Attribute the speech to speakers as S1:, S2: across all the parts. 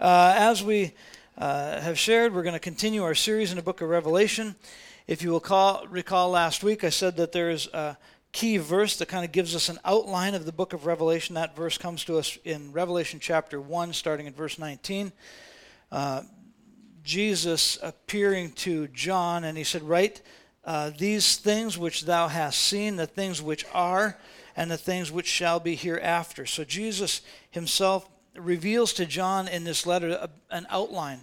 S1: Uh, as we uh, have shared, we're going to continue our series in the book of Revelation. If you will call, recall last week, I said that there is a key verse that kind of gives us an outline of the book of Revelation. That verse comes to us in Revelation chapter 1, starting in verse 19. Uh, Jesus appearing to John, and he said, Write uh, these things which thou hast seen, the things which are, and the things which shall be hereafter. So Jesus himself reveals to John in this letter a, an outline.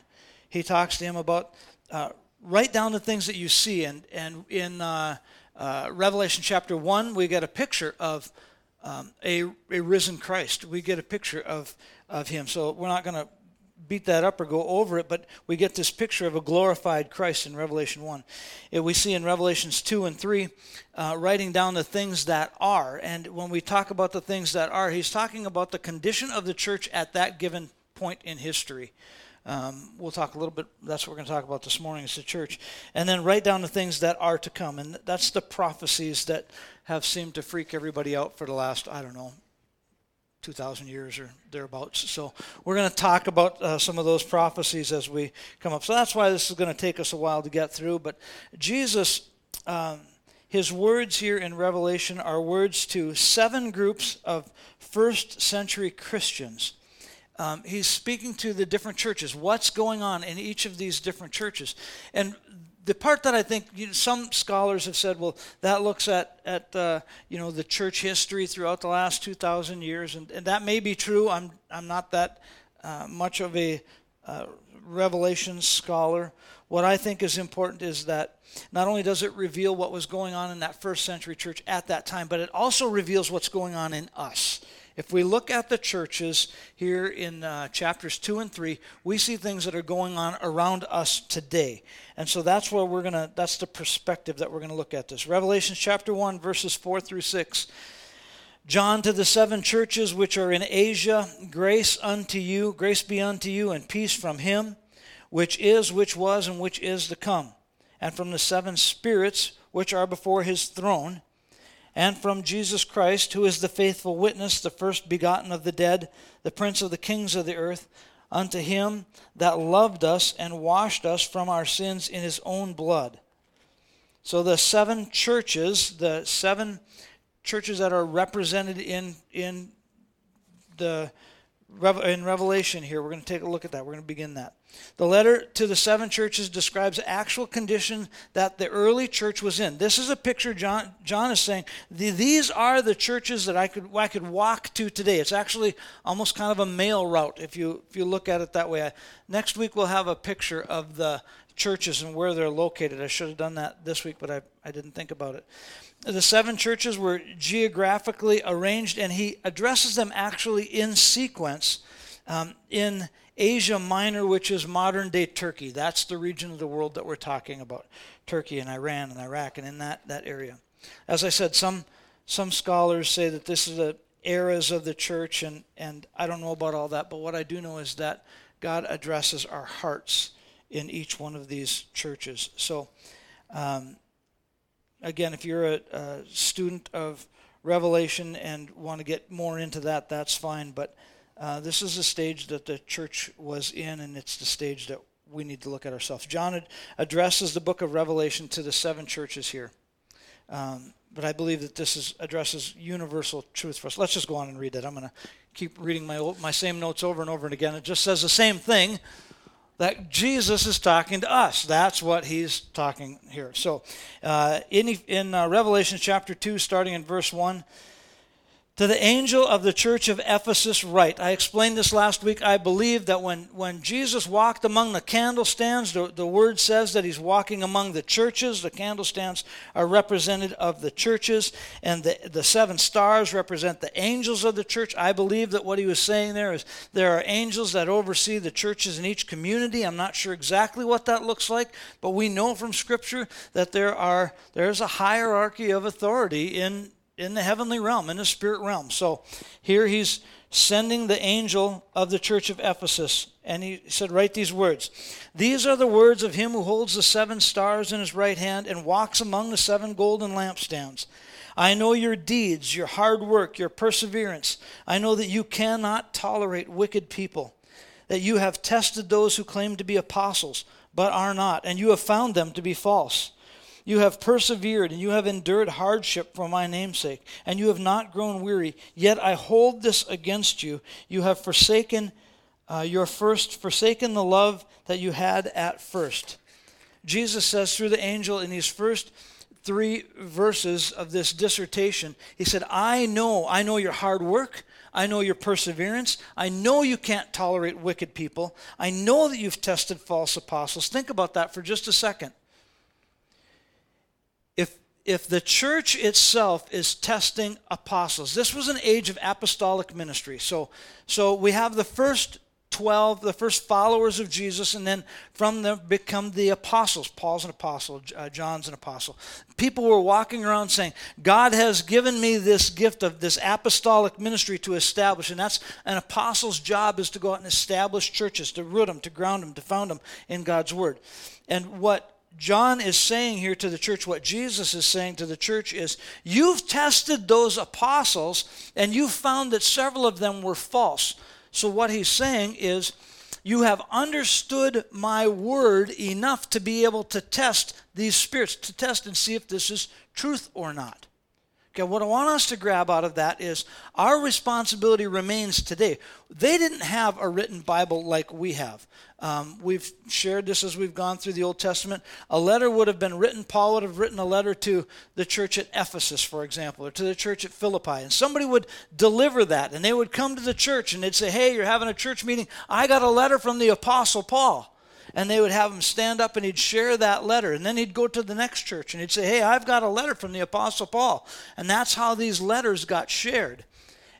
S1: He talks to him about uh, write down the things that you see. And, and in uh, uh, Revelation chapter 1, we get a picture of um, a, a risen Christ. We get a picture of, of him. So we're not going to beat that up or go over it, but we get this picture of a glorified Christ in Revelation 1. It, we see in Revelations 2 and 3 uh, writing down the things that are. And when we talk about the things that are, he's talking about the condition of the church at that given point in history. Um, we'll talk a little bit, that's what we're going to talk about this morning is the church. And then write down the things that are to come. And that's the prophecies that have seemed to freak everybody out for the last, I don't know, 2,000 years or thereabouts. So we're going to talk about uh, some of those prophecies as we come up. So that's why this is going to take us a while to get through. But Jesus, um, his words here in Revelation are words to seven groups of first century Christians. Um, he's speaking to the different churches. What's going on in each of these different churches? And the part that I think you know, some scholars have said, well, that looks at at uh, you know the church history throughout the last two thousand years, and, and, that may be true. I'm I'm not that uh, much of a uh, Revelation scholar. What I think is important is that not only does it reveal what was going on in that first century church at that time, but it also reveals what's going on in us. If we look at the churches here in uh, chapters 2 and 3, we see things that are going on around us today. And so that's where we're going to, that's the perspective that we're going to look at this. Revelation chapter 1, verses 4 through 6. John to the seven churches which are in Asia, grace unto you, grace be unto you, and peace from him, which is, which was, and which is to come, and from the seven spirits which are before his throne and from Jesus Christ, who is the faithful witness, the first begotten of the dead, the prince of the kings of the earth, unto him that loved us and washed us from our sins in his own blood. So the seven churches, the seven churches that are represented in in the in Revelation here, we're going to take a look at that. We're going to begin that. The letter to the seven churches describes actual condition that the early church was in. This is a picture John, John is saying, these are the churches that I could, I could walk to today. It's actually almost kind of a mail route if you, if you look at it that way. Next week we'll have a picture of the churches and where they're located. I should have done that this week, but I, I didn't think about it. The seven churches were geographically arranged, and he addresses them actually in sequence um, in Asia Minor, which is modern day Turkey. That's the region of the world that we're talking about Turkey and Iran and Iraq and in that, that area. As I said, some, some scholars say that this is the eras of the church, and, and I don't know about all that, but what I do know is that God addresses our hearts in each one of these churches. So, um, again, if you're a, a student of Revelation and want to get more into that, that's fine. But uh, this is the stage that the church was in, and it's the stage that we need to look at ourselves. John addresses the book of Revelation to the seven churches here. Um, but I believe that this is, addresses universal truth for us. Let's just go on and read it. I'm going to keep reading my, old, my same notes over and over and again. It just says the same thing that Jesus is talking to us. That's what he's talking here. So, uh, in, in uh, Revelation chapter 2, starting in verse 1, to the angel of the church of Ephesus, write. I explained this last week. I believe that when, when Jesus walked among the candlestands, the, the word says that he's walking among the churches. The candlestands are represented of the churches, and the, the seven stars represent the angels of the church. I believe that what he was saying there is there are angels that oversee the churches in each community. I'm not sure exactly what that looks like, but we know from Scripture that there are there's a hierarchy of authority in in the heavenly realm, in the spirit realm. So here he's sending the angel of the church of Ephesus, and he said, Write these words. These are the words of him who holds the seven stars in his right hand and walks among the seven golden lampstands. I know your deeds, your hard work, your perseverance. I know that you cannot tolerate wicked people. that you have tested those who claim to be apostles, but are not, and you have found them to be false. You have persevered, and you have endured hardship for my namesake, and you have not grown weary. Yet I hold this against you. You have forsaken uh, your first, forsaken the love that you had at first. Jesus says through the angel in these first three verses of this dissertation, he said, I know, I know your hard work. I know your perseverance. I know you can't tolerate wicked people. I know that you've tested false apostles. Think about that for just a second. If, the church itself is testing apostles, this was an age of apostolic ministry. So, so we have the first 12, the first followers of Jesus, and then from them become the apostles. Paul's an apostle, uh, John's an apostle. People were walking around saying, God has given me this gift of this apostolic ministry to establish. And that's an apostle's job is to go out and establish churches, to root them, to ground them, to found them in God's word. And what John is saying here to the church, what Jesus is saying to the church is, You've tested those apostles, and you've found that several of them were false. So, what he's saying is, you have understood my word enough to be able to test these spirits, to test and see if this is truth or not. Okay, what I want us to grab out of that is our responsibility remains today. They didn't have a written Bible like we have. Um, we've shared this as we've gone through the Old Testament. A letter would have been written, Paul would have written a letter to the church at Ephesus, for example, or to the church at Philippi. And somebody would deliver that, and they would come to the church and they'd say, Hey, you're having a church meeting. I got a letter from the Apostle Paul and they would have him stand up and he'd share that letter. And then he'd go to the next church and he'd say, Hey, I've got a letter from the Apostle Paul. And that's how these letters got shared.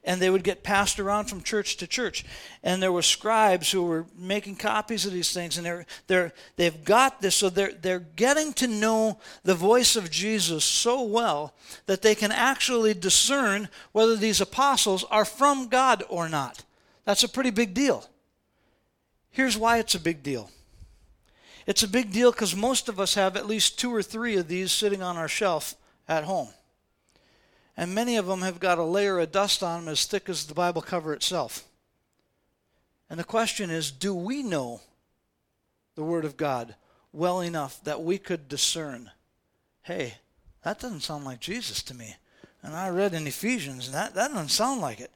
S1: And they would get passed around from church to church. And there were scribes who were making copies of these things. And they're, they're, they've got this, so they're, they're getting to know the voice of Jesus so well that they can actually discern whether these apostles are from God or not. That's a pretty big deal. Here's why it's a big deal it's a big deal because most of us have at least two or three of these sitting on our shelf at home. And many of them have got a layer of dust on them as thick as the Bible cover itself. And the question is do we know the Word of God well enough that we could discern, hey, that doesn't sound like Jesus to me? And I read in Ephesians, and that, that doesn't sound like it.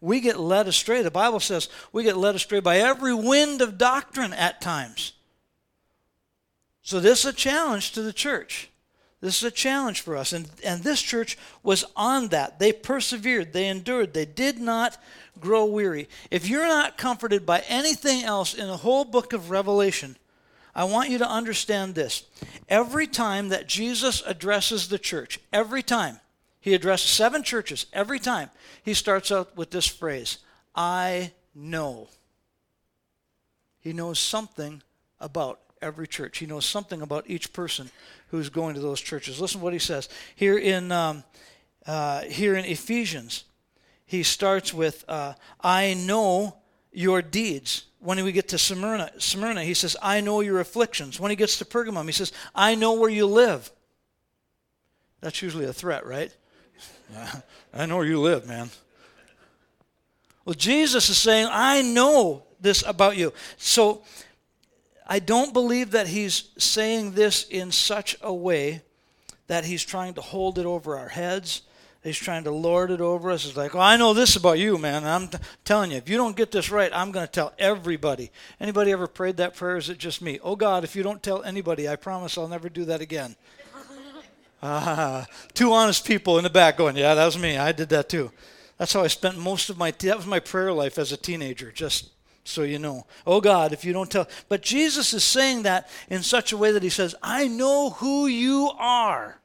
S1: We get led astray. The Bible says we get led astray by every wind of doctrine at times. So this is a challenge to the church. This is a challenge for us. And, and this church was on that. They persevered, they endured, they did not grow weary. If you're not comforted by anything else in the whole book of Revelation, I want you to understand this. Every time that Jesus addresses the church, every time, he addresses seven churches, every time, he starts out with this phrase I know. He knows something about every church. He knows something about each person who's going to those churches. Listen to what he says here in um, uh, here in Ephesians. He starts with, uh, "I know your deeds." When we get to Smyrna, Smyrna, he says, "I know your afflictions." When he gets to Pergamum, he says, "I know where you live." That's usually a threat, right? I know where you live, man. Well, Jesus is saying, I know this about you. So I don't believe that he's saying this in such a way that he's trying to hold it over our heads. He's trying to lord it over us. It's like, oh, I know this about you, man. I'm t- telling you, if you don't get this right, I'm going to tell everybody. Anybody ever prayed that prayer? Is it just me? Oh, God, if you don't tell anybody, I promise I'll never do that again. Ah, two honest people in the back going, yeah, that was me. I did that too. That's how I spent most of my, that was my prayer life as a teenager, just so you know. Oh God, if you don't tell. But Jesus is saying that in such a way that he says, I know who you are.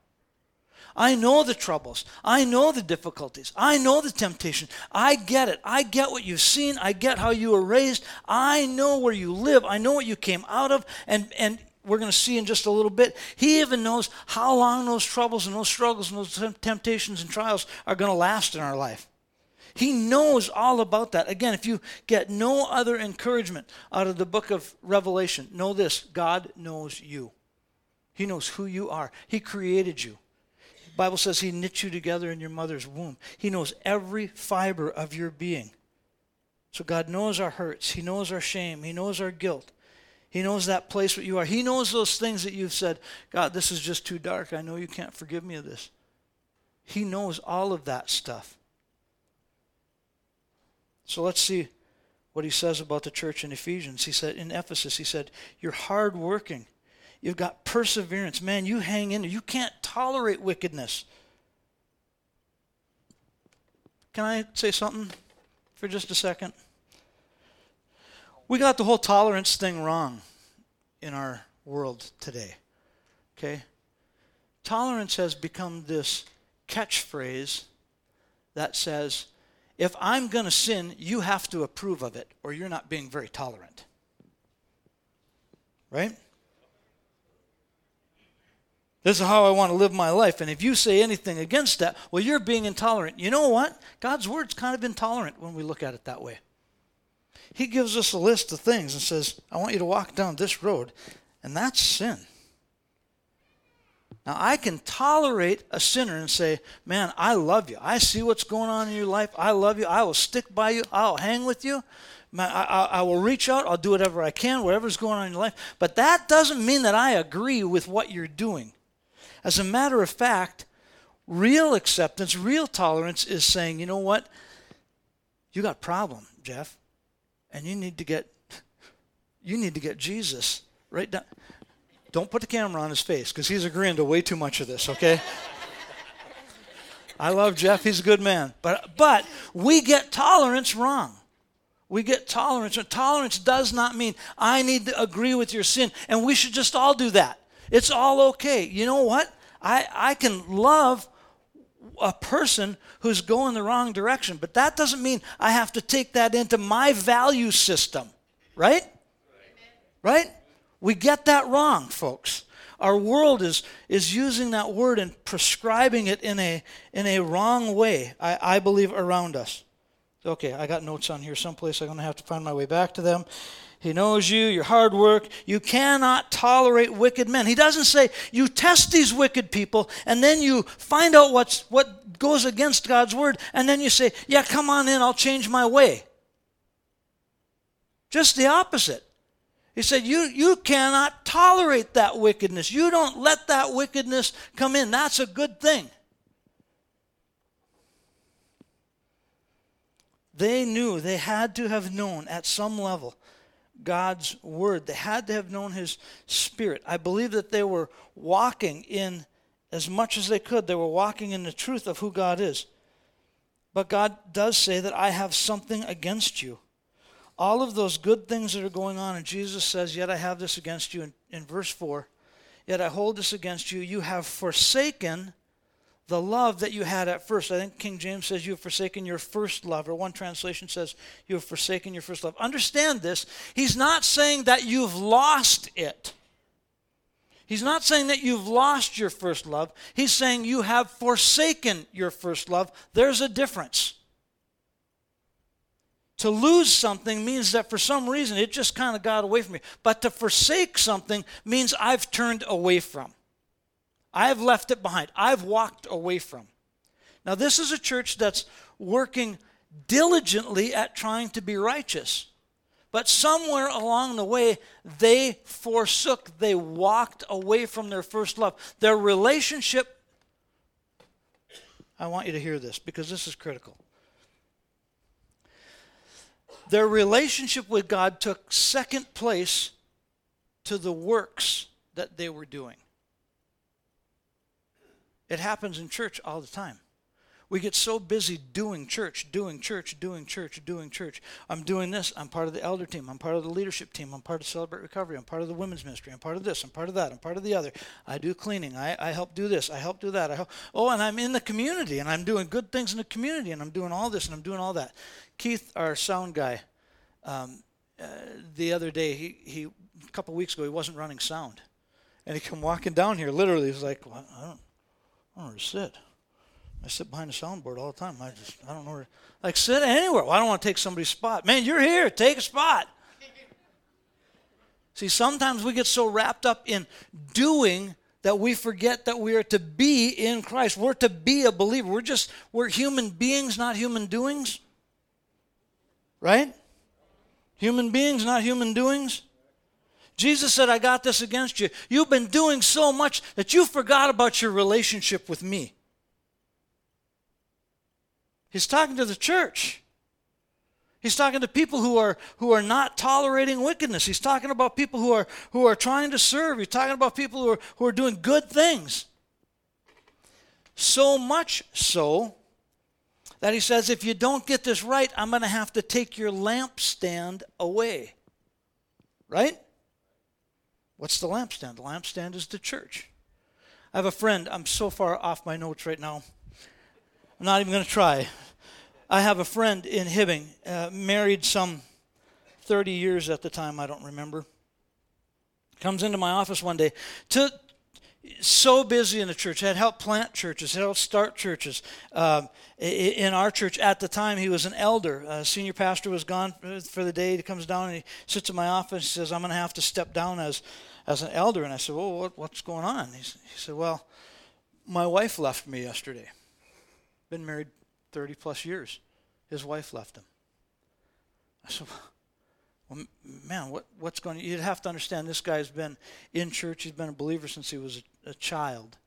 S1: I know the troubles. I know the difficulties. I know the temptation. I get it. I get what you've seen. I get how you were raised. I know where you live. I know what you came out of. And, and we're going to see in just a little bit. He even knows how long those troubles and those struggles and those temptations and trials are going to last in our life. He knows all about that. Again, if you get no other encouragement out of the book of Revelation, know this God knows you. He knows who you are. He created you. The Bible says he knit you together in your mother's womb. He knows every fiber of your being. So God knows our hurts. He knows our shame. He knows our guilt. He knows that place where you are. He knows those things that you've said, God, this is just too dark. I know you can't forgive me of this. He knows all of that stuff. So let's see what he says about the church in Ephesians. He said, in Ephesus, he said, You're hardworking. You've got perseverance. Man, you hang in there. You can't tolerate wickedness. Can I say something for just a second? We got the whole tolerance thing wrong in our world today. Okay? Tolerance has become this catchphrase that says, if I'm going to sin, you have to approve of it, or you're not being very tolerant. Right? This is how I want to live my life. And if you say anything against that, well, you're being intolerant. You know what? God's word's kind of intolerant when we look at it that way. He gives us a list of things and says, I want you to walk down this road, and that's sin. Now, I can tolerate a sinner and say, Man, I love you. I see what's going on in your life. I love you. I will stick by you. I'll hang with you. I, I, I, will reach out. I'll do whatever I can, whatever's going on in your life. But that doesn't mean that I agree with what you're doing. As a matter of fact, real acceptance, real tolerance is saying, you know what? You got a problem, Jeff, and you need to get you need to get Jesus right down. Don't put the camera on his face because he's agreeing to way too much of this, okay? I love Jeff, he's a good man. But but we get tolerance wrong. We get tolerance. Tolerance does not mean I need to agree with your sin. And we should just all do that. It's all okay. You know what? I, I can love a person who's going the wrong direction, but that doesn't mean I have to take that into my value system, right? Right? We get that wrong, folks. Our world is, is using that word and prescribing it in a, in a wrong way, I, I believe, around us. Okay, I got notes on here someplace. I'm going to have to find my way back to them. He knows you, your hard work. You cannot tolerate wicked men. He doesn't say you test these wicked people and then you find out what's, what goes against God's word and then you say, yeah, come on in, I'll change my way. Just the opposite. He said, you, you cannot tolerate that wickedness. You don't let that wickedness come in. That's a good thing. They knew, they had to have known at some level God's word. They had to have known his spirit. I believe that they were walking in as much as they could, they were walking in the truth of who God is. But God does say that I have something against you all of those good things that are going on, and Jesus says, Yet I have this against you in, in verse 4. Yet I hold this against you. You have forsaken the love that you had at first. I think King James says you have forsaken your first love, or one translation says you have forsaken your first love. Understand this. He's not saying that you've lost it. He's not saying that you've lost your first love. He's saying you have forsaken your first love. There's a difference. To lose something means that for some reason it just kind of got away from me. But to forsake something means I've turned away from. I've left it behind. I've walked away from. Now, this is a church that's working diligently at trying to be righteous. But somewhere along the way, they forsook, they walked away from their first love. Their relationship, I want you to hear this because this is critical. Their relationship with God took second place to the works that they were doing. It happens in church all the time. We get so busy doing church, doing church, doing church, doing church. I'm doing this. I'm part of the elder team. I'm part of the leadership team. I'm part of Celebrate Recovery. I'm part of the women's ministry. I'm part of this. I'm part of that. I'm part of the other. I do cleaning. I, I help do this. I help do that. I help. Oh, and I'm in the community and I'm doing good things in the community and I'm doing all this and I'm doing all that. Keith, our sound guy, um, uh, the other day, he, he a couple weeks ago, he wasn't running sound, and he come walking down here. Literally, he's like, well, I don't, I don't know where to sit. I sit behind the soundboard all the time. I just, I don't know where. Like, sit anywhere. Well, I don't want to take somebody's spot. Man, you're here. Take a spot. See, sometimes we get so wrapped up in doing that we forget that we are to be in Christ. We're to be a believer. We're just, we're human beings, not human doings. Right? Human beings, not human doings. Jesus said, I got this against you. You've been doing so much that you forgot about your relationship with me. He's talking to the church. He's talking to people who are who are not tolerating wickedness. He's talking about people who are who are trying to serve. He's talking about people who are who are doing good things. So much so that he says, if you don't get this right, I'm going to have to take your lampstand away. Right? What's the lampstand? The lampstand is the church. I have a friend, I'm so far off my notes right now. I'm not even going to try. I have a friend in Hibbing, uh, married some 30 years at the time, I don't remember. Comes into my office one day. To, so busy in the church, had helped plant churches, had helped start churches. Uh, in our church at the time, he was an elder. A senior pastor was gone for the day. He comes down and he sits in my office. He says, "I'm going to have to step down as as an elder." And I said, "Well, what, what's going on?" He, he said, "Well, my wife left me yesterday. Been married 30 plus years. His wife left him." I said, well, man, what, what's going? You'd have to understand. This guy's been in church. He's been a believer since he was a, a child.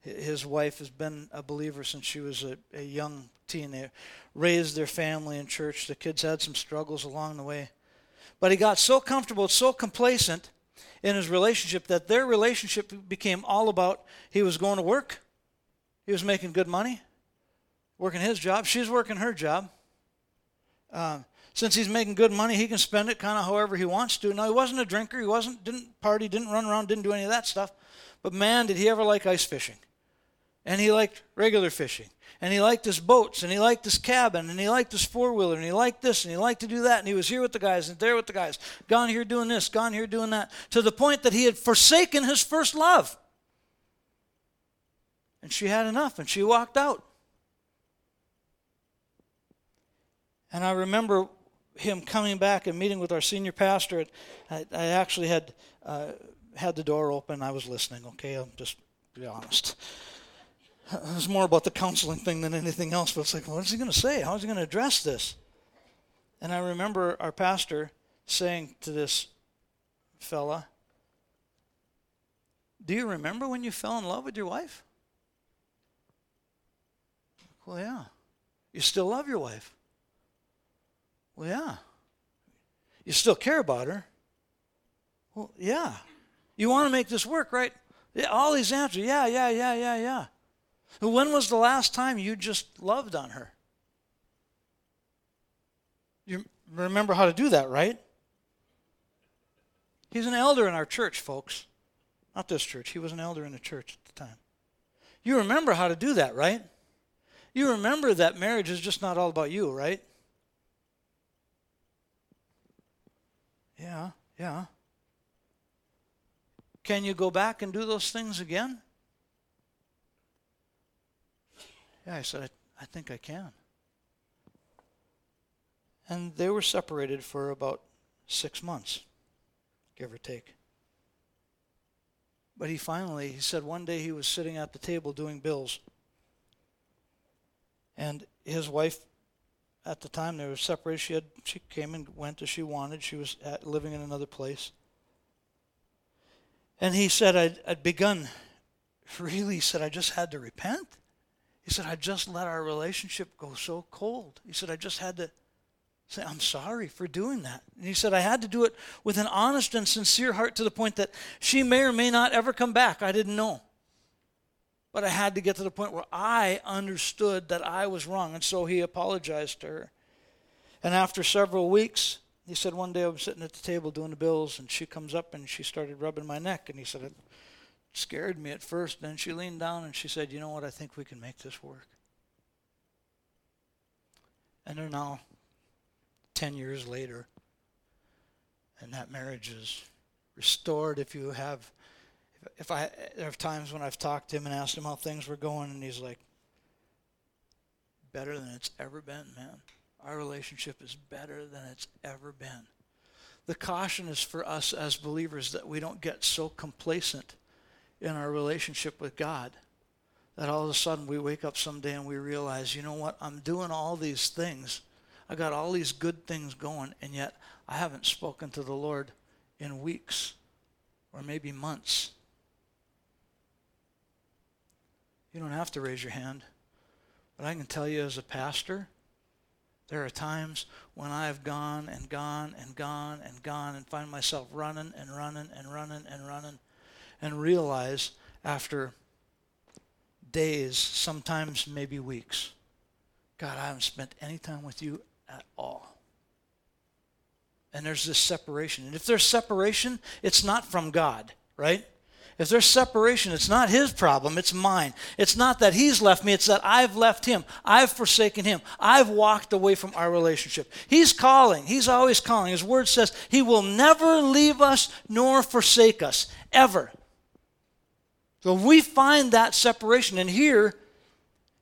S1: His wife has been a believer since she was a, a young teen. They raised their family in church. The kids had some struggles along the way, but he got so comfortable, so complacent in his relationship that their relationship became all about he was going to work, he was making good money, working his job, she's working her job. Uh, since he's making good money, he can spend it kind of however he wants to. Now, he wasn't a drinker. He wasn't didn't party, didn't run around, didn't do any of that stuff. But man, did he ever like ice fishing. And he liked regular fishing. And he liked his boats, and he liked his cabin, and he liked his four wheeler, and he liked this, and he liked to do that, and he was here with the guys, and there with the guys, gone here doing this, gone here doing that, to the point that he had forsaken his first love. And she had enough, and she walked out. And I remember him coming back and meeting with our senior pastor, I, I actually had uh, had the door open. I was listening. Okay, I'm just be honest. It was more about the counseling thing than anything else. But it's like, what is he going to say? How is he going to address this? And I remember our pastor saying to this fella, "Do you remember when you fell in love with your wife?" Well, yeah. You still love your wife. Well, yeah. You still care about her? Well, yeah. You want to make this work, right? Yeah, all these answers. Yeah, yeah, yeah, yeah, yeah. When was the last time you just loved on her? You remember how to do that, right? He's an elder in our church, folks. Not this church. He was an elder in the church at the time. You remember how to do that, right? You remember that marriage is just not all about you, right? Yeah, yeah. Can you go back and do those things again? Yeah, I said, I, I think I can. And they were separated for about six months, give or take. But he finally, he said one day he was sitting at the table doing bills. And his wife at the time they were separated. She had she came and went as she wanted. She was at, living in another place. And he said, I'd, I'd begun. Really, he said, I just had to repent. He said, I just let our relationship go so cold. He said, I just had to say, I'm sorry for doing that. And he said, I had to do it with an honest and sincere heart to the point that she may or may not ever come back. I didn't know. But I had to get to the point where I understood that I was wrong. And so he apologized to her. And after several weeks, he said, One day I was sitting at the table doing the bills, and she comes up and she started rubbing my neck. And he said, It scared me at first. Then she leaned down and she said, You know what? I think we can make this work. And they're now 10 years later, and that marriage is restored if you have if I there are times when I've talked to him and asked him how things were going, and he's like, "Better than it's ever been, man. Our relationship is better than it's ever been." The caution is for us as believers that we don't get so complacent in our relationship with God that all of a sudden we wake up someday and we realize, you know what, I'm doing all these things. I got all these good things going, and yet I haven't spoken to the Lord in weeks or maybe months. You don't have to raise your hand. But I can tell you as a pastor, there are times when I have gone and gone and gone and gone and find myself running and running and running and running and realize after days, sometimes maybe weeks, God, I haven't spent any time with you at all. And there's this separation. And if there's separation, it's not from God, right? If there's separation, it's not his problem, it's mine. It's not that he's left me, it's that I've left him. I've forsaken him. I've walked away from our relationship. He's calling, he's always calling. His word says he will never leave us nor forsake us, ever. So we find that separation. And here,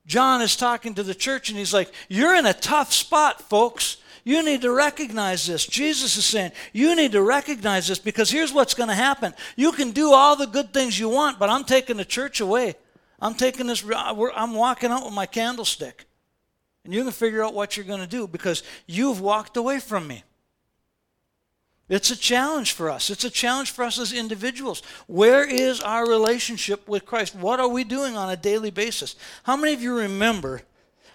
S1: John is talking to the church and he's like, You're in a tough spot, folks. You need to recognize this. Jesus is saying, you need to recognize this because here's what's going to happen. You can do all the good things you want, but I'm taking the church away. I'm taking this, uh, I'm walking out with my candlestick. And you can figure out what you're going to do because you've walked away from me. It's a challenge for us. It's a challenge for us as individuals. Where is our relationship with Christ? What are we doing on a daily basis? How many of you remember?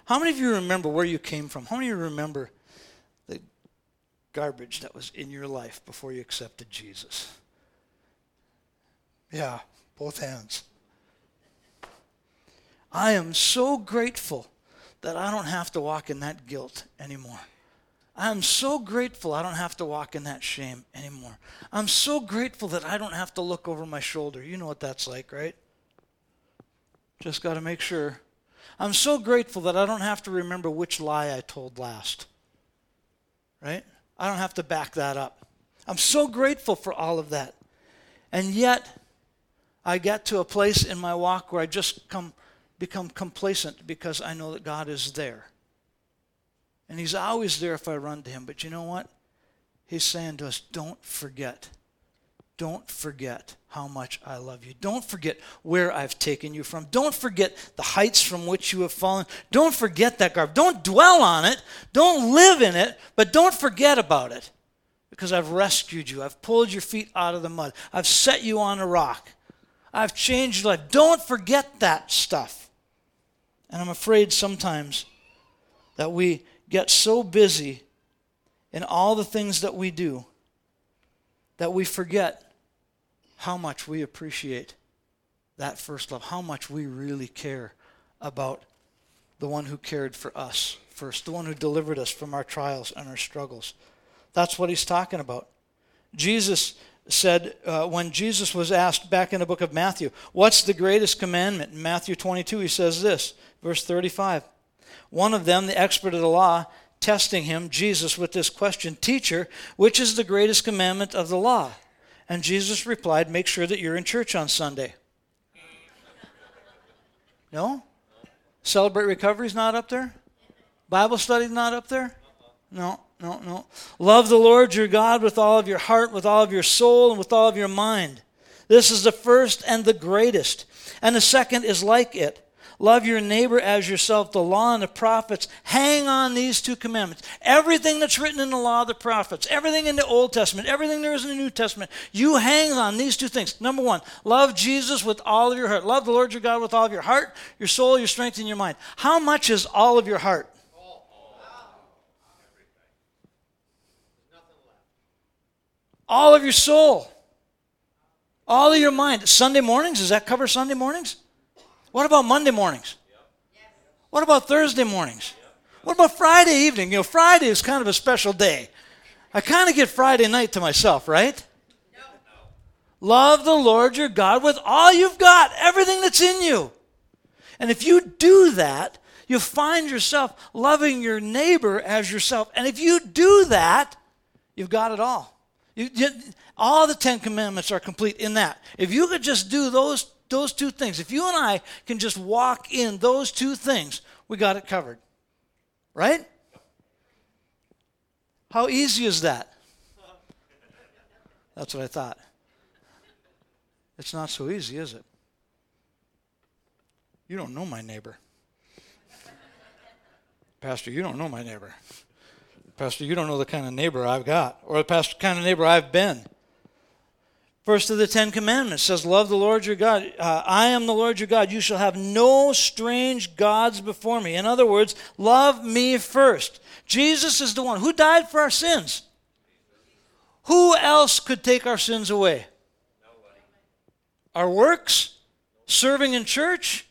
S1: How many of you remember where you came from? How many of you remember garbage that was in your life before you accepted Jesus? Yeah, both hands. I am so grateful that I don't have to walk in that guilt anymore. I am so grateful I don't have to walk in that shame anymore. I'm so grateful that I don't have to look over my shoulder. You know what that's like, right? Just got to make sure. I'm so grateful that I don't have to remember which lie I told last. Right? I don't have to back that up. I'm so grateful for all of that. And yet, I get to a place in my walk where I just come, become complacent because I know that God is there. And He's always there if I run to Him. But you know what? He's saying to us, don't forget don't forget how much I love you. Don't forget where I've taken you from. Don't forget the heights from which you have fallen. Don't forget that garb. Don't dwell on it. Don't live in it, but don't forget about it. Because I've rescued you. I've pulled your feet out of the mud. I've set you on a rock. I've changed your life. Don't forget that stuff. And I'm afraid sometimes that we get so busy in all the things that we do that we forget how much we appreciate that first love, how much we really care about the one who cared for us first, the one who delivered us from our trials and our struggles. That's what he's talking about. Jesus said, uh, when Jesus was asked back in the book of Matthew, What's the greatest commandment? In Matthew 22, he says this, verse 35. One of them, the expert of the law, testing him, Jesus, with this question Teacher, which is the greatest commandment of the law? And Jesus replied, Make sure that you're in church on Sunday. No? Celebrate Recovery's not up there? Bible study's not up there? No, no, no. Love the Lord your God with all of your heart, with all of your soul, and with all of your mind. This is the first and the greatest. And the second is like it Love your neighbor as yourself. The law and the prophets hang on these two commandments. Everything that's written in the law of the prophets, everything in the Old Testament, everything there is in the New Testament, you hang on these two things. Number one, love Jesus with all of your heart. Love the Lord your God with all of your heart, your soul, your strength, and your mind. How much is all of your heart? All of your soul. All of your mind. Sunday mornings, does that cover Sunday mornings? What about Monday mornings? What about Thursday mornings? What about Friday evening? You know, Friday is kind of a special day. I kind of get Friday night to myself, right? Love the Lord your God with all you've got, everything that's in you. And if you do that, you find yourself loving your neighbor as yourself. And if you do that, you've got it all. You, you, all the Ten Commandments are complete in that. If you could just do those those two things, if you and I can just walk in those two things, we got it covered. Right? How easy is that? That's what I thought. It's not so easy, is it? You don't know my neighbor. Pastor, you don't know my neighbor. Pastor, you don't know the kind of neighbor I've got, or the kind of neighbor I've been. First of the Ten Commandments says, Love the Lord your God. Uh, I am the Lord your God. You shall have no strange gods before me. In other words, love me first. Jesus is the one who died for our sins. Who else could take our sins away? Nobody. Our works? Serving in church?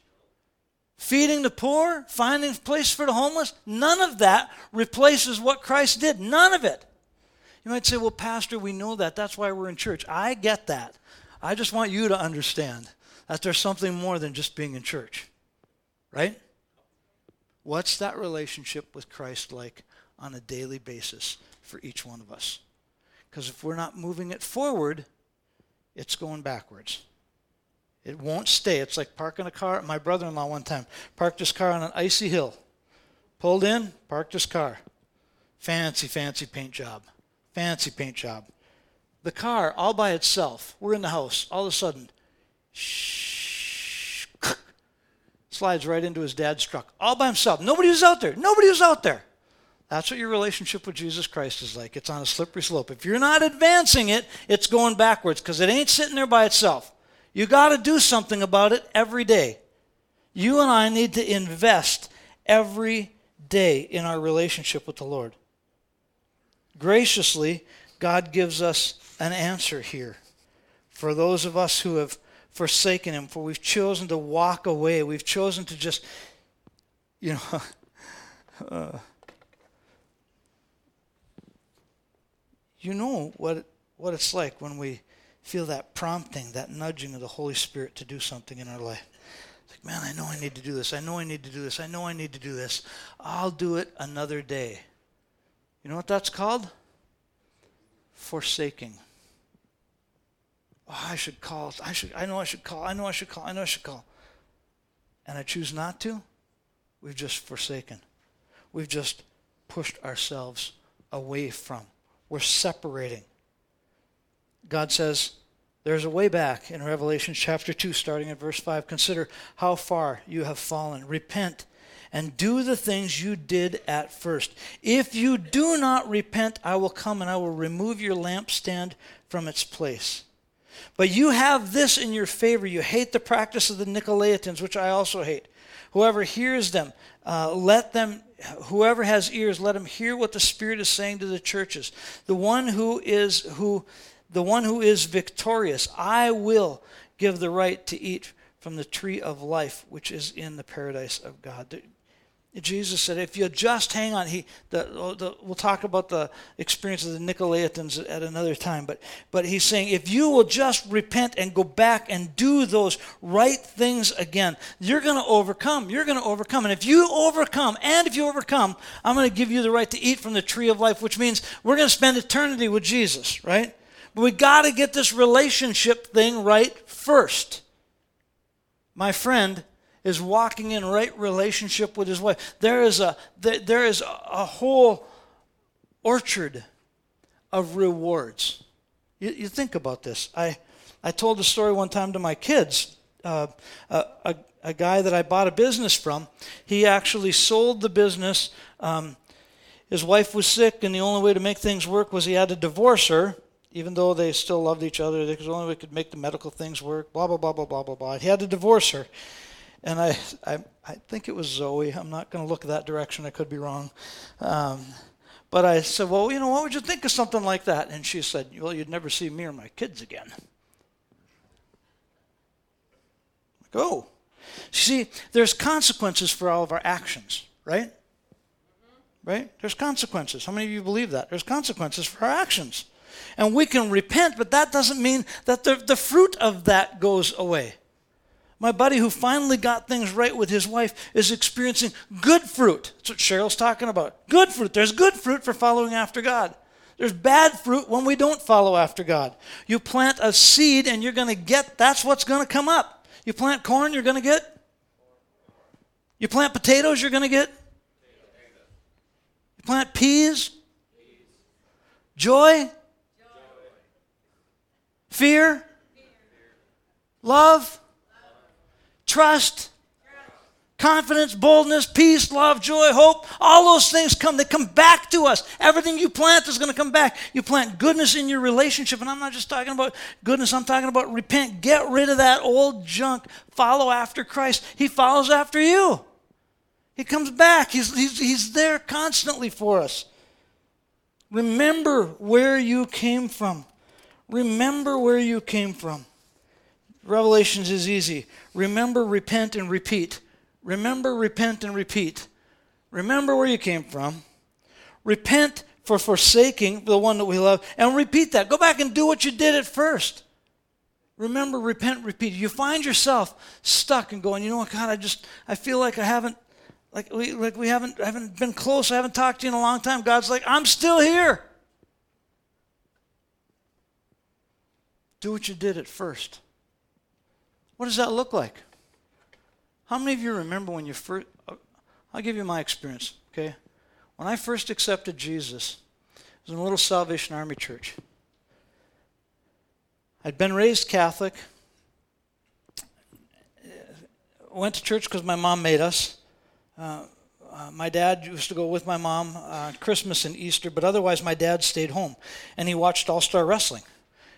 S1: Feeding the poor? Finding a place for the homeless? None of that replaces what Christ did. None of it. You might say, well, Pastor, we know that. That's why we're in church. I get that. I just want you to understand that there's something more than just being in church. Right? What's that relationship with Christ like on a daily basis for each one of us? Because if we're not moving it forward, it's going backwards. It won't stay. It's like parking a car. My brother in law, one time, parked his car on an icy hill. Pulled in, parked his car. Fancy, fancy paint job. Fancy paint job. The car, all by itself, we're in the house. All of a sudden, shh, slides right into his dad's truck. All by himself. Nobody was out there. Nobody was out there. That's what your relationship with Jesus Christ is like. It's on a slippery slope. If you're not advancing it, it's going backwards because it ain't sitting there by itself. You got to do something about it every day. You and I need to invest every day in our relationship with the Lord. Graciously, God gives us an answer here for those of us who have forsaken Him, for we've chosen to walk away. We've chosen to just, you know, uh, you know what, what it's like when we feel that prompting, that nudging of the Holy Spirit to do something in our life. Like, man, I know I need to do this. I know I need to do this. I know I need to do this. I'll do it another day. You know what that's called? Forsaking. Oh, I should call. I should. I know I should call. I know I should call. I know I should call. And I choose not to. We've just forsaken. We've just pushed ourselves away from we're separating. God says, there's a way back in Revelation chapter 2, starting at verse 5. Consider how far you have fallen. Repent and do the things you did at first. If you do not repent, I will come and I will remove your lampstand from its place. But you have this in your favor. You hate the practice of the Nicolaitans, which I also hate. Whoever hears them, uh, let them whoever has ears let him hear what the spirit is saying to the churches the one who is who the one who is victorious i will give the right to eat from the tree of life which is in the paradise of god Jesus said, if you just hang on, he, the, the, we'll talk about the experience of the Nicolaitans at another time, but, but he's saying, if you will just repent and go back and do those right things again, you're going to overcome. You're going to overcome. And if you overcome, and if you overcome, I'm going to give you the right to eat from the tree of life, which means we're going to spend eternity with Jesus, right? But we got to get this relationship thing right first. My friend, is walking in right relationship with his wife. There is a there is a whole orchard of rewards. You, you think about this. I I told a story one time to my kids. Uh, a, a, a, guy that I bought a business from, he actually sold the business. Um, his wife was sick, and the only way to make things work was he had to divorce her, even though they still loved each other. Because the only way we could make the medical things work. Blah blah blah blah blah blah blah. He had to divorce her, and I, I, I think it was Zoe. I'm not going to look that direction. I could be wrong. Um, but I said, well, you know, what would you think of something like that? And she said, well, you'd never see me or my kids again. Go. oh. See, there's consequences for all of our actions, right? Mm-hmm. Right? There's consequences. How many of you believe that? There's consequences for our actions. And we can repent, but that doesn't mean that the, the fruit of that goes away. My buddy who finally got things right with his wife is experiencing good fruit. That's what Cheryl's talking about. Good fruit. There's good fruit for following after God. There's bad fruit when we don't follow after God. You plant a seed and you're going to get, that's what's going to come up. You plant corn, you're going to get. You plant potatoes, you're going to get. You plant peas. Joy. Fear. Love trust, confidence, boldness, peace, love, joy, hope, all those things come. They come back to us. Everything you plant is going to come back. You plant goodness in your relationship, and I'm not just talking about goodness, I'm talking about repent. Get rid of that old junk. Follow after Christ. He follows after you. He comes back. He's, he's, he's there constantly for us. Remember where you came from. Remember where you came from. Revelations is easy. Remember, repent, and repeat. Remember, repent, and repeat. Remember where you came from. Repent for forsaking the one that we love, and repeat that. Go back and do what you did at first. Remember, repent, repeat. You find yourself stuck and going, you know what, God, I just, I feel like I haven't, like we, like we haven't, haven't been close. I haven't talked to you in a long time. God's like, I'm still here. Do what you did at first. What does that look like? How many of you remember when you first? I'll give you my experience, okay? When I first accepted Jesus, it was in a little Salvation Army church. I'd been raised Catholic. Went to church because my mom made us. Uh, uh, my dad used to go with my mom uh, Christmas and Easter, but otherwise my dad stayed home, and he watched All Star Wrestling.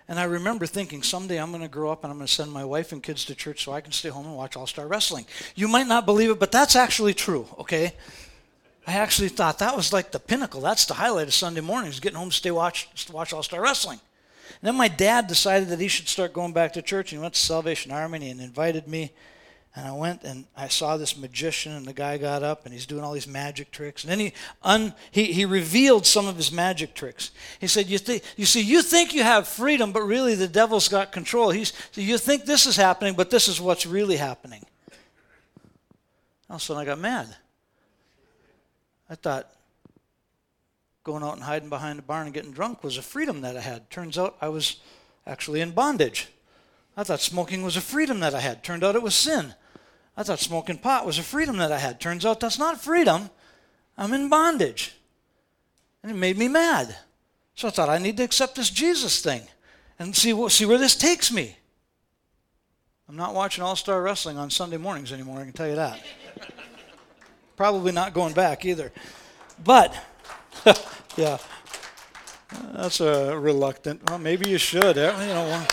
S1: And I remember thinking, someday I'm going to grow up and I'm going to send my wife and kids to church so I can stay home and watch All Star Wrestling. You might not believe it, but that's actually true, okay? I actually thought that was like the pinnacle. That's the highlight of Sunday mornings, getting home to stay watch, watch All Star Wrestling. And then my dad decided that he should start going back to church. And he went to Salvation Army and invited me. And I went and I saw this magician, and the guy got up and he's doing all these magic tricks. And then he, un, he, he revealed some of his magic tricks. He said, you, th- you see, you think you have freedom, but really the devil's got control. He's, you think this is happening, but this is what's really happening. All of a sudden I got mad. I thought going out and hiding behind a barn and getting drunk was a freedom that I had. Turns out I was actually in bondage. I thought smoking was a freedom that I had. Turned out it was sin. I thought smoking pot was a freedom that I had. Turns out that's not freedom. I'm in bondage. And it made me mad. So I thought I need to accept this Jesus thing and see, what, see where this takes me. I'm not watching All Star Wrestling on Sunday mornings anymore, I can tell you that. Probably not going back either. But, yeah, that's a reluctant. Well, maybe you should. Eh? You know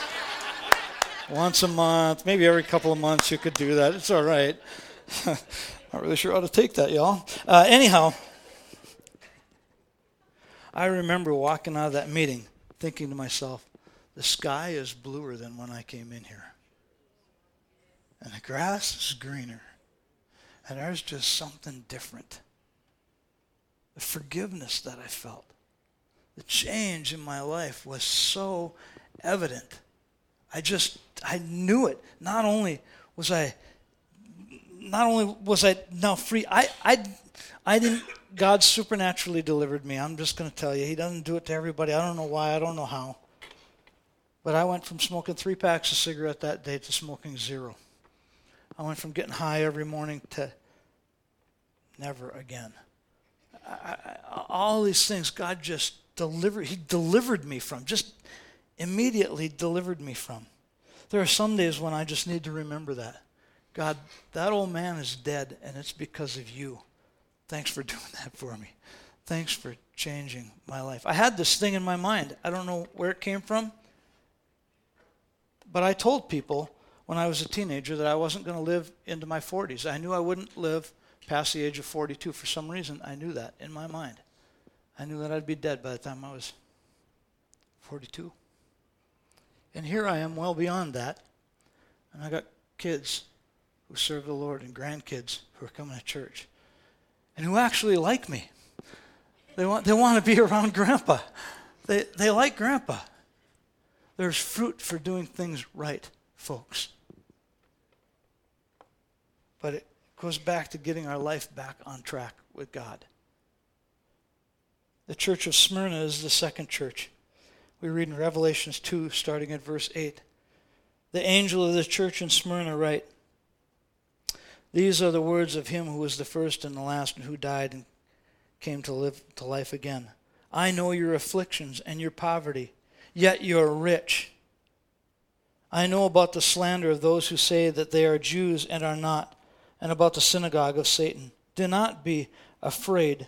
S1: once a month, maybe every couple of months you could do that. It's all right. Not really sure how to take that, y'all. Uh, anyhow, I remember walking out of that meeting thinking to myself, the sky is bluer than when I came in here. And the grass is greener. And there's just something different. The forgiveness that I felt, the change in my life was so evident. I just I knew it. Not only was I not only was I now free, I I I didn't God supernaturally delivered me. I'm just going to tell you, he doesn't do it to everybody. I don't know why, I don't know how. But I went from smoking 3 packs of cigarette that day to smoking zero. I went from getting high every morning to never again. I, I, all these things God just delivered he delivered me from just immediately delivered me from. There are some days when I just need to remember that. God, that old man is dead, and it's because of you. Thanks for doing that for me. Thanks for changing my life. I had this thing in my mind. I don't know where it came from, but I told people when I was a teenager that I wasn't going to live into my 40s. I knew I wouldn't live past the age of 42. For some reason, I knew that in my mind. I knew that I'd be dead by the time I was 42. And here I am well beyond that. And I got kids who serve the Lord and grandkids who are coming to church and who actually like me. They want, they want to be around grandpa. They, they like grandpa. There's fruit for doing things right, folks. But it goes back to getting our life back on track with God. The church of Smyrna is the second church. We read in Revelations 2, starting at verse 8. The angel of the church in Smyrna write, These are the words of him who was the first and the last and who died and came to live to life again. I know your afflictions and your poverty, yet you are rich. I know about the slander of those who say that they are Jews and are not, and about the synagogue of Satan. Do not be afraid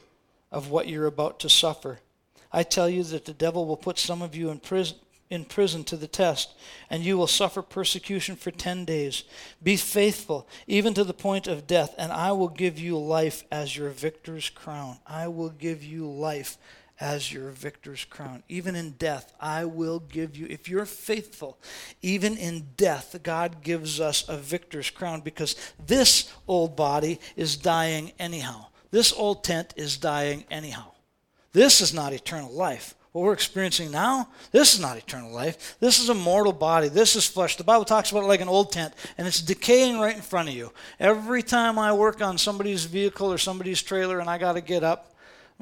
S1: of what you're about to suffer. I tell you that the devil will put some of you in prison, in prison to the test, and you will suffer persecution for 10 days. Be faithful, even to the point of death, and I will give you life as your victor's crown. I will give you life as your victor's crown. Even in death, I will give you, if you're faithful, even in death, God gives us a victor's crown because this old body is dying anyhow. This old tent is dying anyhow. This is not eternal life. What we're experiencing now, this is not eternal life. This is a mortal body. This is flesh. The Bible talks about it like an old tent, and it's decaying right in front of you. Every time I work on somebody's vehicle or somebody's trailer and I got to get up,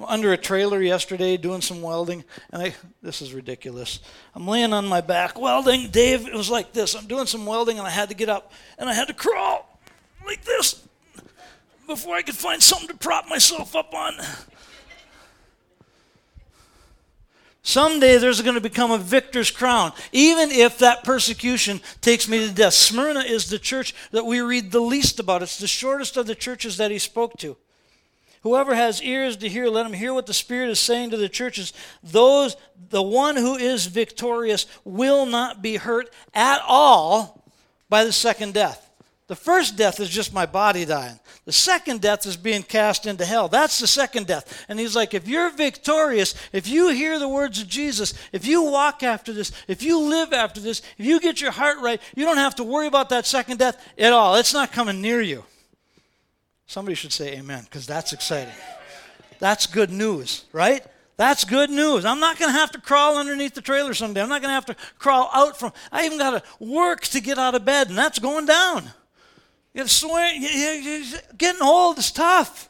S1: under a trailer yesterday doing some welding, and I, this is ridiculous. I'm laying on my back welding. Dave, it was like this. I'm doing some welding, and I had to get up, and I had to crawl like this before I could find something to prop myself up on. Someday there's going to become a victor's crown, even if that persecution takes me to death. Smyrna is the church that we read the least about. It's the shortest of the churches that he spoke to. Whoever has ears to hear, let him hear what the Spirit is saying to the churches. Those, the one who is victorious will not be hurt at all by the second death. The first death is just my body dying. The second death is being cast into hell. That's the second death. And he's like, if you're victorious, if you hear the words of Jesus, if you walk after this, if you live after this, if you get your heart right, you don't have to worry about that second death at all. It's not coming near you. Somebody should say amen, because that's exciting. That's good news, right? That's good news. I'm not going to have to crawl underneath the trailer someday. I'm not going to have to crawl out from. I even got to work to get out of bed, and that's going down. You swing, you, you, getting old is tough.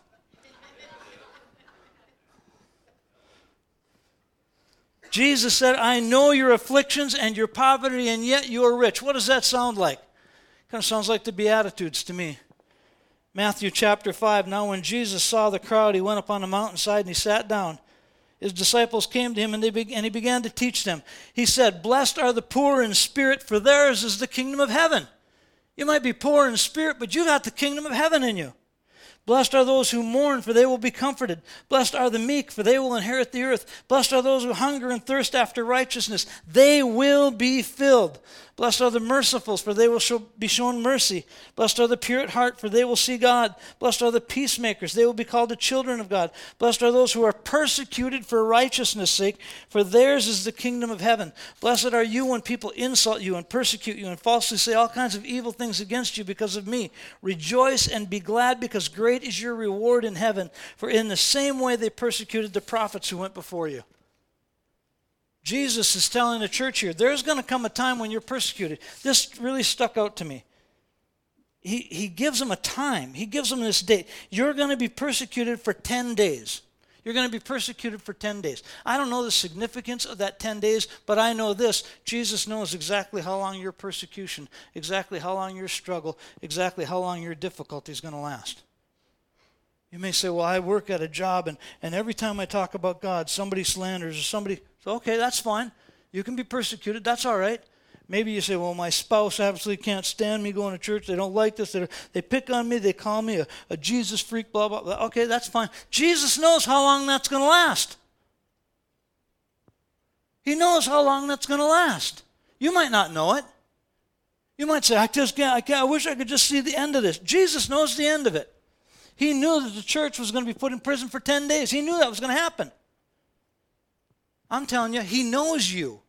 S1: Jesus said, I know your afflictions and your poverty, and yet you are rich. What does that sound like? Kind of sounds like the Beatitudes to me. Matthew chapter 5. Now, when Jesus saw the crowd, he went up on a mountainside and he sat down. His disciples came to him and, be- and he began to teach them. He said, Blessed are the poor in spirit, for theirs is the kingdom of heaven. You might be poor in spirit, but you got the kingdom of heaven in you. Blessed are those who mourn, for they will be comforted. Blessed are the meek, for they will inherit the earth. Blessed are those who hunger and thirst after righteousness. They will be filled. Blessed are the merciful, for they will be shown mercy. Blessed are the pure at heart, for they will see God. Blessed are the peacemakers, they will be called the children of God. Blessed are those who are persecuted for righteousness' sake, for theirs is the kingdom of heaven. Blessed are you when people insult you and persecute you and falsely say all kinds of evil things against you because of me. Rejoice and be glad, because great is your reward in heaven, for in the same way they persecuted the prophets who went before you. Jesus is telling the church here, there's going to come a time when you're persecuted. This really stuck out to me. He, he gives them a time, he gives them this date. You're going to be persecuted for 10 days. You're going to be persecuted for 10 days. I don't know the significance of that 10 days, but I know this Jesus knows exactly how long your persecution, exactly how long your struggle, exactly how long your difficulty is going to last. You may say, Well, I work at a job, and, and every time I talk about God, somebody slanders or somebody. So, okay, that's fine. You can be persecuted. That's all right. Maybe you say, Well, my spouse absolutely can't stand me going to church. They don't like this. They're, they pick on me. They call me a, a Jesus freak, blah, blah, blah. Okay, that's fine. Jesus knows how long that's going to last. He knows how long that's going to last. You might not know it. You might say, I just can't, I can't, I wish I could just see the end of this. Jesus knows the end of it. He knew that the church was going to be put in prison for 10 days. He knew that was going to happen. I'm telling you, He knows you.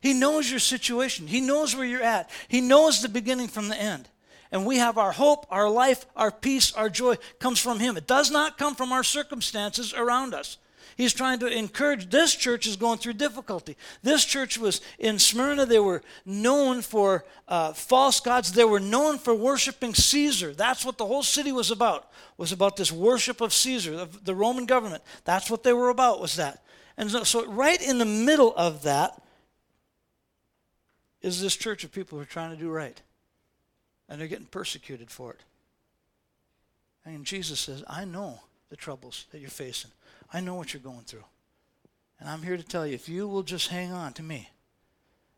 S1: He knows your situation. He knows where you're at. He knows the beginning from the end. And we have our hope, our life, our peace, our joy comes from Him. It does not come from our circumstances around us. He's trying to encourage. This church is going through difficulty. This church was in Smyrna. They were known for uh, false gods. They were known for worshiping Caesar. That's what the whole city was about. Was about this worship of Caesar, of the Roman government. That's what they were about. Was that? And so, so right in the middle of that is this church of people who are trying to do right, and they're getting persecuted for it. And Jesus says, "I know the troubles that you're facing." I know what you're going through. And I'm here to tell you if you will just hang on to me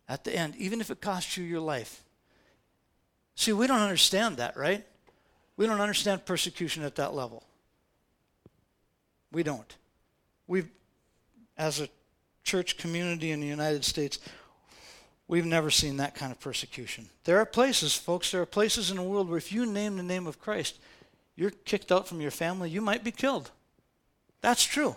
S1: at the end, even if it costs you your life. See, we don't understand that, right? We don't understand persecution at that level. We don't. We've, as a church community in the United States, we've never seen that kind of persecution. There are places, folks, there are places in the world where if you name the name of Christ, you're kicked out from your family, you might be killed. That's true.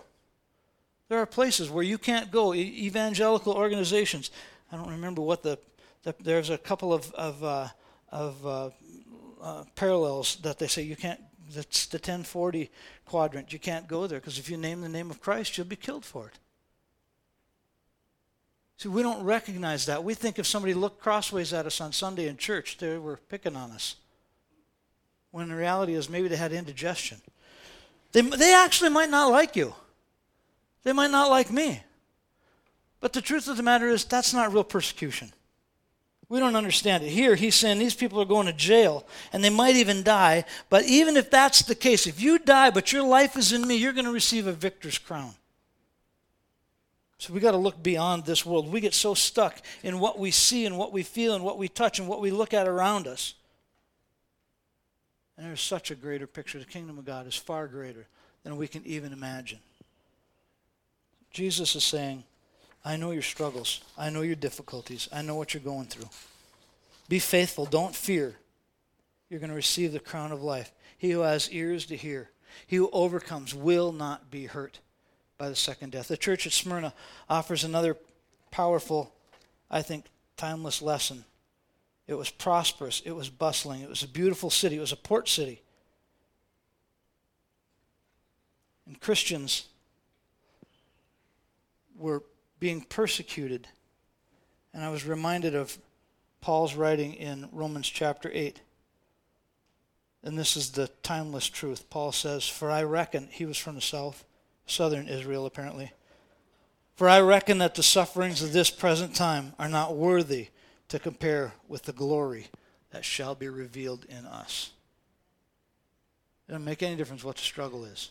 S1: There are places where you can't go. evangelical organizations. I don't remember what the, the there's a couple of of, uh, of uh, uh, parallels that they say you can't. That's the 1040 quadrant. You can't go there because if you name the name of Christ, you'll be killed for it. See, we don't recognize that. We think if somebody looked crossways at us on Sunday in church, they were picking on us. When the reality is maybe they had indigestion. They, they actually might not like you. They might not like me. But the truth of the matter is, that's not real persecution. We don't understand it. Here, he's saying these people are going to jail and they might even die. But even if that's the case, if you die but your life is in me, you're going to receive a victor's crown. So we got to look beyond this world. We get so stuck in what we see and what we feel and what we touch and what we look at around us. And there's such a greater picture. The kingdom of God is far greater than we can even imagine. Jesus is saying, I know your struggles. I know your difficulties. I know what you're going through. Be faithful. Don't fear. You're going to receive the crown of life. He who has ears to hear, he who overcomes will not be hurt by the second death. The church at Smyrna offers another powerful, I think, timeless lesson. It was prosperous, it was bustling, it was a beautiful city, it was a port city. And Christians were being persecuted. And I was reminded of Paul's writing in Romans chapter 8. And this is the timeless truth. Paul says, For I reckon, he was from the south, southern Israel apparently. For I reckon that the sufferings of this present time are not worthy to compare with the glory that shall be revealed in us. It doesn't make any difference what the struggle is.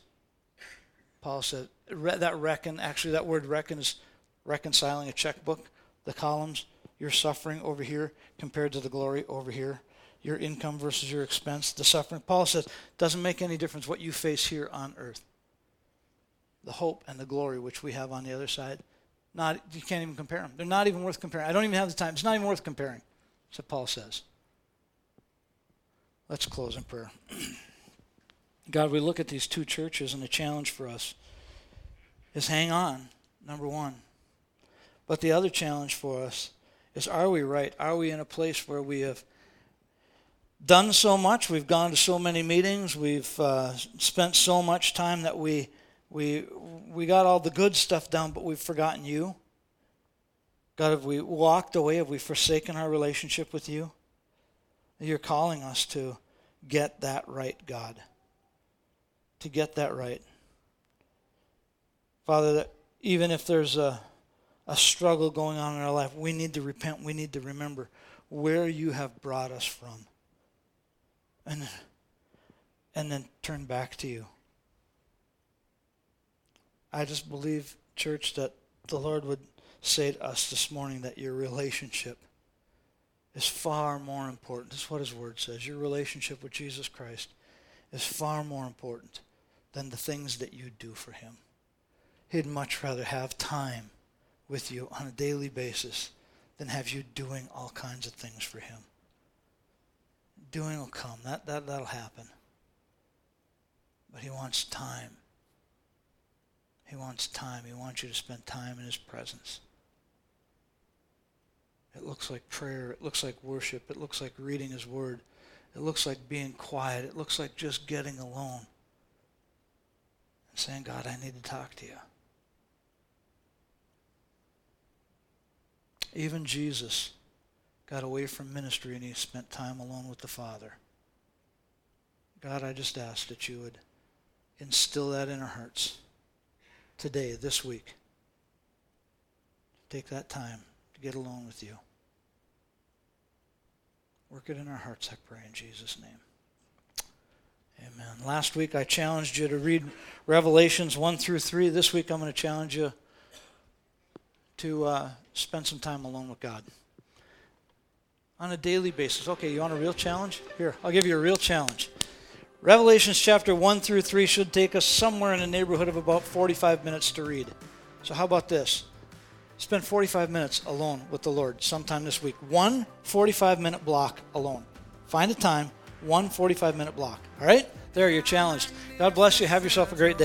S1: Paul said that reckon, actually, that word reckon is reconciling a checkbook, the columns, your suffering over here compared to the glory over here, your income versus your expense, the suffering. Paul says, doesn't make any difference what you face here on earth. The hope and the glory which we have on the other side, not you can't even compare them. They're not even worth comparing. I don't even have the time. It's not even worth comparing. That's what Paul says. Let's close in prayer. God, we look at these two churches, and the challenge for us is hang on, number one. But the other challenge for us is are we right? Are we in a place where we have done so much? We've gone to so many meetings. We've uh, spent so much time that we, we, we got all the good stuff down, but we've forgotten you. God, have we walked away? Have we forsaken our relationship with you? You're calling us to get that right, God to get that right. Father, that even if there's a, a struggle going on in our life, we need to repent. We need to remember where you have brought us from. And, and then turn back to you. I just believe, church, that the Lord would say to us this morning that your relationship is far more important. This is what his word says. Your relationship with Jesus Christ is far more important than the things that you do for him. He'd much rather have time with you on a daily basis than have you doing all kinds of things for him. Doing will come. That, that, that'll happen. But he wants time. He wants time. He wants you to spend time in his presence. It looks like prayer. It looks like worship. It looks like reading his word. It looks like being quiet. It looks like just getting alone and saying, God, I need to talk to you. Even Jesus got away from ministry and he spent time alone with the Father. God, I just ask that you would instill that in our hearts today, this week. Take that time to get alone with you. Work it in our hearts, I pray, in Jesus' name. Amen. Last week I challenged you to read Revelations 1 through 3. This week I'm going to challenge you to uh, spend some time alone with God on a daily basis. Okay, you want a real challenge? Here, I'll give you a real challenge. Revelations chapter 1 through 3 should take us somewhere in the neighborhood of about 45 minutes to read. So, how about this? Spend 45 minutes alone with the Lord sometime this week. One 45 minute block alone. Find a time, one 45 minute block. All right? There, you're challenged. God bless you. Have yourself a great day.